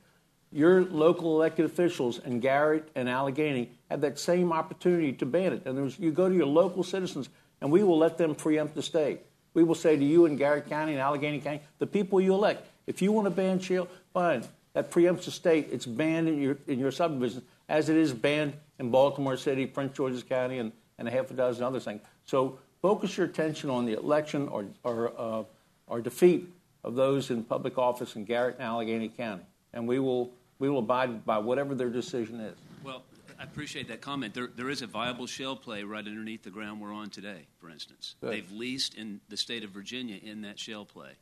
Your local elected officials in Garrett and Allegany have that same opportunity to ban it. And there's, you go to your local citizens, and we will let them preempt the state. We will say to you in Garrett County and Allegany County, the people you elect, if you want to ban shale, fine. That preempts the state. It's banned in your, in your subdivision, as it is banned in Baltimore City, Prince George's County, and, and a half a dozen other things. So focus your attention on the election or, or, uh, or defeat of those in public office in Garrett and Allegany County. And we will, we will abide by whatever their decision is. Well, I appreciate that comment. There, there is a viable shale play right underneath the ground we're on today, for instance. Good. They've leased in the state of Virginia in that shale play.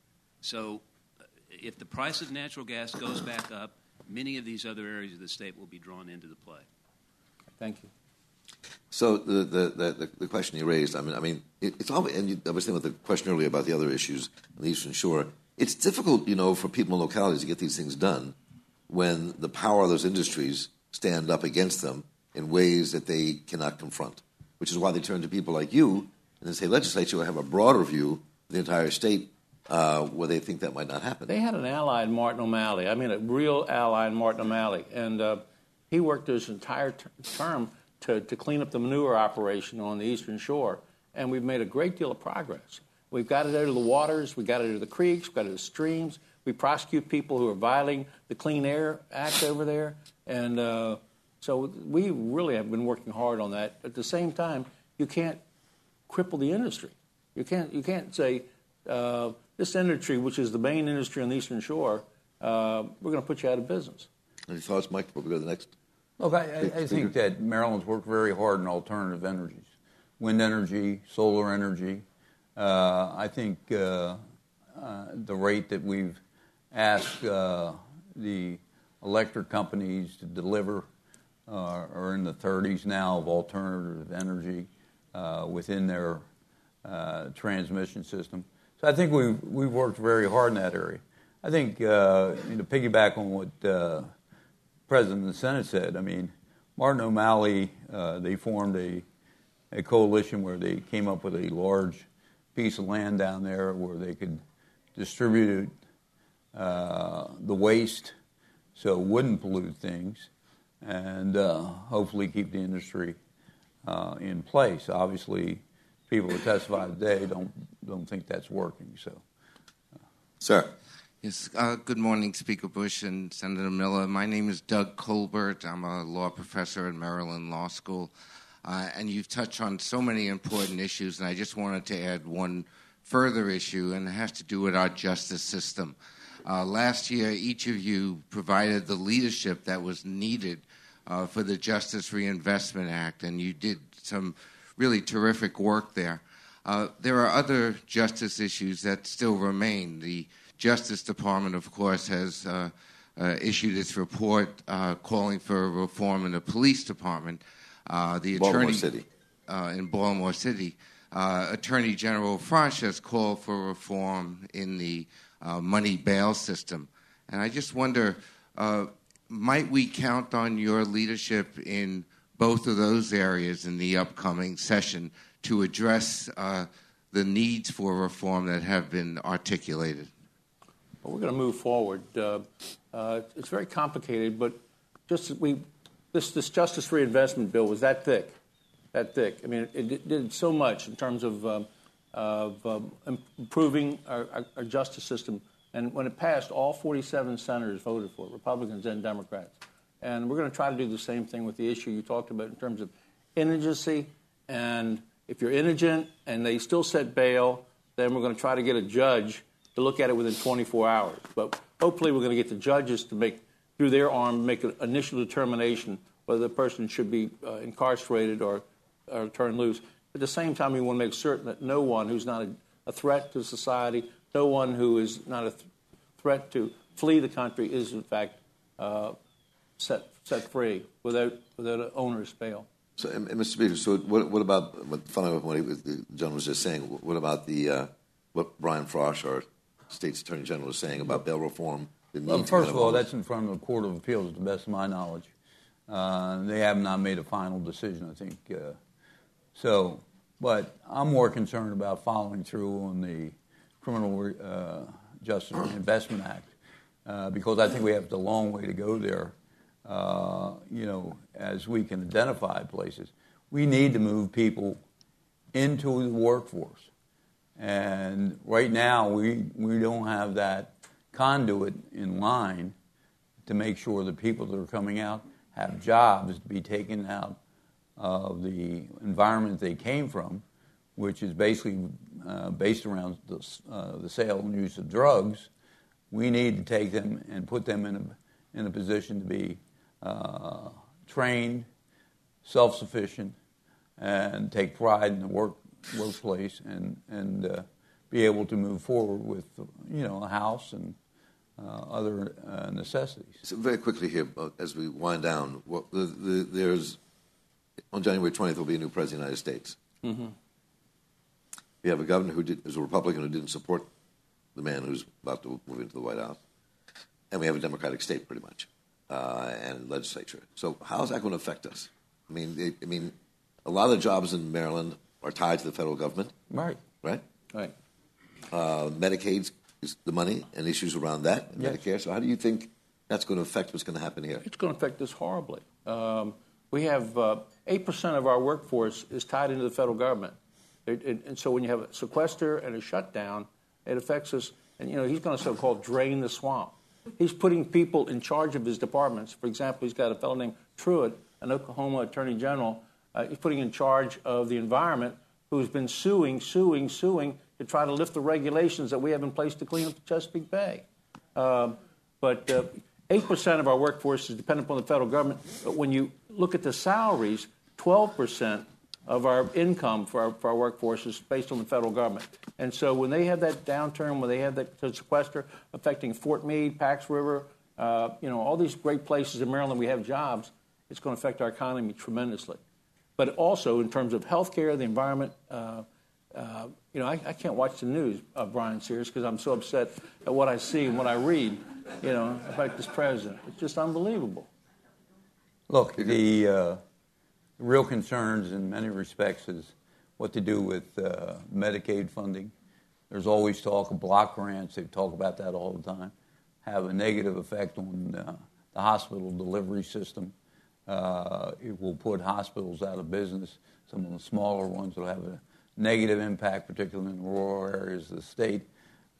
So if the price of natural gas goes back up, many of these other areas of the state will be drawn into the play. Thank you. So the, the, the, the question you raised, I mean, I mean, it, it's obvious, and you, I was saying with the question earlier about the other issues on the Eastern Shore. It's difficult, you know, for people in localities to get these things done when the power of those industries stand up against them in ways that they cannot confront. Which is why they turn to people like you and they say, legislature will have a broader view of the entire state uh, where they think that might not happen. They had an ally in Martin O'Malley. I mean, a real ally in Martin O'Malley. And uh, he worked his entire ter- term to, to clean up the manure operation on the Eastern Shore. And we've made a great deal of progress. We've got it out of the waters, we've got it out of the creeks, we've got it out of the streams. We prosecute people who are violating the Clean Air Act over there. And uh, so we really have been working hard on that. At the same time, you can't cripple the industry. You can't, you can't say, uh, this industry, which is the main industry on the Eastern Shore, uh, we're going to put you out of business. Any thoughts, Mike, before we go to the next? Look, I, I, I think that Maryland's worked very hard in alternative energies, wind energy, solar energy. Uh, I think uh, uh, the rate that we've asked uh, the electric companies to deliver uh, are in the 30s now of alternative energy uh, within their uh, transmission system. So I think we've, we've worked very hard in that area. I think, uh, you know, piggyback on what uh, President of the Senate said, I mean, Martin O'Malley, uh, they formed a, a coalition where they came up with a large piece of land down there where they could distribute uh, the waste so it wouldn't pollute things and uh, hopefully keep the industry uh, in place. Obviously, people who testify today don't don't think that's working. So, sir. Yes. Uh, good morning, Speaker Busch and Senator Miller. My name is Doug Colbert. I'm a law professor at Maryland Law School, uh, and you've touched on so many important issues. And I just wanted to add one further issue, and it has to do with our justice system. Uh, last year, each of you provided the leadership that was needed uh, for the Justice Reinvestment Act, and you did some really terrific work there. Uh, there are other justice issues that still remain. The Justice Department, of course, has uh, uh, issued its report uh, calling for a reform in the police department. the Baltimore attorney City. in Baltimore City, Attorney General Frosh has called for reform in the money bail system, and I just wonder might we count on your leadership in both of those areas in the upcoming session to address uh, the needs for reform that have been articulated? Well, we're going to move forward. Uh, uh, it's very complicated, but just we this this justice reinvestment bill was that thick, that thick. I mean, it, it did so much in terms of um, of um, improving our, our, our justice system and when it passed, all 47 senators voted for it, Republicans and Democrats. And we're going to try to do the same thing with the issue you talked about in terms of indigency. And if you're indigent and they still set bail, then we're going to try to get a judge to look at it within 24 hours. But hopefully, we're going to get the judges to make, through their arm, make an initial determination whether the person should be uh, incarcerated or, or turned loose. At the same time, we want to make certain that no one who's not a, a threat to society, no one who is not a th- threat to flee the country is, in fact, uh, set, set free without, without an onerous bail. So, and, and Mr. Speaker, so what, what about, what, following up what he, the gentleman was just saying, what about the, uh, what Brian Frosh, our State's Attorney General, is saying about bail reform? Well, first of all, that's in front of the Court of Appeals, to the best of my knowledge. Uh, they have not made a final decision, I think. Uh, so, but I'm more concerned about following through on the Criminal uh, Justice Investment Act uh, because I think we have a long way to go there. Uh, you know, as we can identify places, we need to move people into the workforce. And right now, we, we don't have that conduit in line to make sure the people that are coming out have jobs to be taken out of the environment they came from which is basically uh, based around the, uh, the, sale and use of drugs, we need to take them and put them in a, in a position to be uh, trained, self sufficient, and take pride in the work, workplace and, and uh, be able to move forward with you know, a house and uh, other uh, necessities. So very quickly here, as we wind down, well, the, the, there's on January 20th, there will be a new president of the United States. Mm-hmm. We have a governor who did, is a Republican who didn't support the man who's about to move into the White House, and we have a Democratic state pretty much, uh, and legislature. So how is that going to affect us? I mean, they, I mean, a lot of the jobs in Maryland are tied to the federal government. Right. Right. Right. Uh, Medicaid is the money and issues around that, yes. Medicare. So how do you think that's going to affect what's going to happen here? It's going to affect us horribly. Um, we have uh, eight percent of our workforce is tied into the federal government. It, it, and so when you have a sequester and a shutdown, it affects us. And you know he's going to so-called drain the swamp. He's putting people in charge of his departments. For example, he's got a fellow named Pruitt, an Oklahoma Attorney General. Uh, he's putting in charge of the environment, who's been suing, suing, suing to try to lift the regulations that we have in place to clean up the Chesapeake Bay. Um, but uh, eight percent of our workforce is dependent upon the federal government. But when you look at the salaries, twelve percent of our income for our, for our workforce is based on the federal government. And so when they have that downturn, when they have that sequester affecting Fort Meade, Pax River, uh, you know, all these great places in Maryland we have jobs, it's going to affect our economy tremendously. But also in terms of health care, the environment, uh, uh, you know, I, I, can't watch the news, Bryan Sears, because I'm so upset at what I see and what I read, you know, about this president. It's just unbelievable. Look, the uh, real concerns in many respects is what to do with uh, Medicaid funding. There's always talk of block grants. They talk about that all the time. Have a negative effect on uh, the hospital delivery system. Uh, it will put hospitals out of business. Some of the smaller ones will have a negative impact, particularly in rural areas of the state.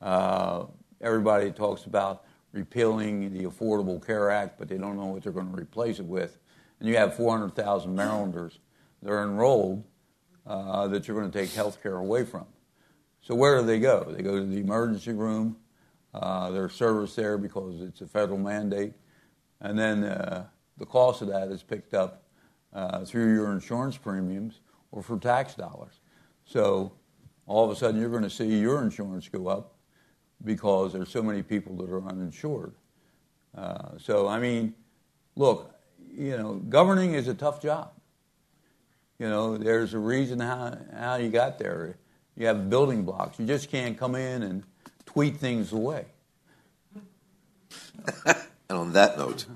Uh, everybody talks about repealing the Affordable Care Act, but they don't know what they're going to replace it with. And you have 400,000 Marylanders that are enrolled uh, that you're going to take health care away from. So where do they go? They go to the emergency room. Uh, there's service there because it's a federal mandate. And then uh, the cost of that is picked up uh, through your insurance premiums or for tax dollars. So all of a sudden you're going to see your insurance go up because there's so many people that are uninsured. Uh, so, I mean, look, you know, governing is a tough job. You know, there's a reason how, how you got there. You have building blocks. You just can't come in and tweet things away. and on that note,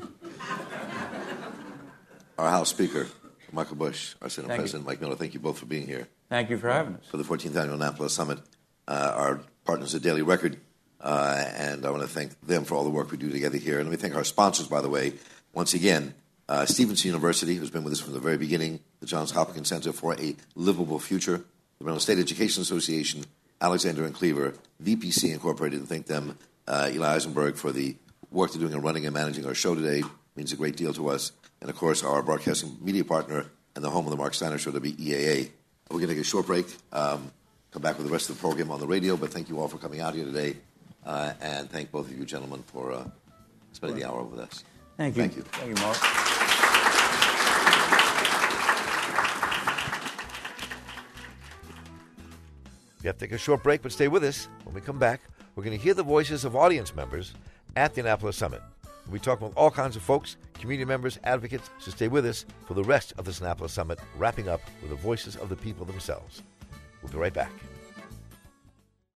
our House Speaker, Michael Busch, our Senate Thank President you. Mike Miller, thank you both for being here. Thank you for having us. For the 14th Annual Annapolis Summit, uh, our partners at Daily Record, uh, and I want to thank them for all the work we do together here. And let me thank our sponsors, by the way, once again. Uh, Stevenson University, who's been with us from the very beginning, the Johns Hopkins Center for a Livable Future, the Maryland State Education Association, Alexander and Cleaver, VPC Incorporated, and thank them, uh, Eli Eisenberg, for the work they're doing in running and managing our show today. means a great deal to us. And of course, our broadcasting media partner and the home of the Marc Steiner Show, WEAA. We're going to take a short break, um, come back with the rest of the program on the radio, but thank you all for coming out here today. Uh, and thank both of you gentlemen for uh, spending the hour with us. Thank you. Thank you. Thank you, Mark. We have to take a short break, but stay with us. When we come back, we're going to hear the voices of audience members at the Annapolis Summit. We'll be talking with all kinds of folks, community members, advocates, so stay with us for the rest of this Annapolis Summit, wrapping up with the voices of the people themselves. We'll be right back.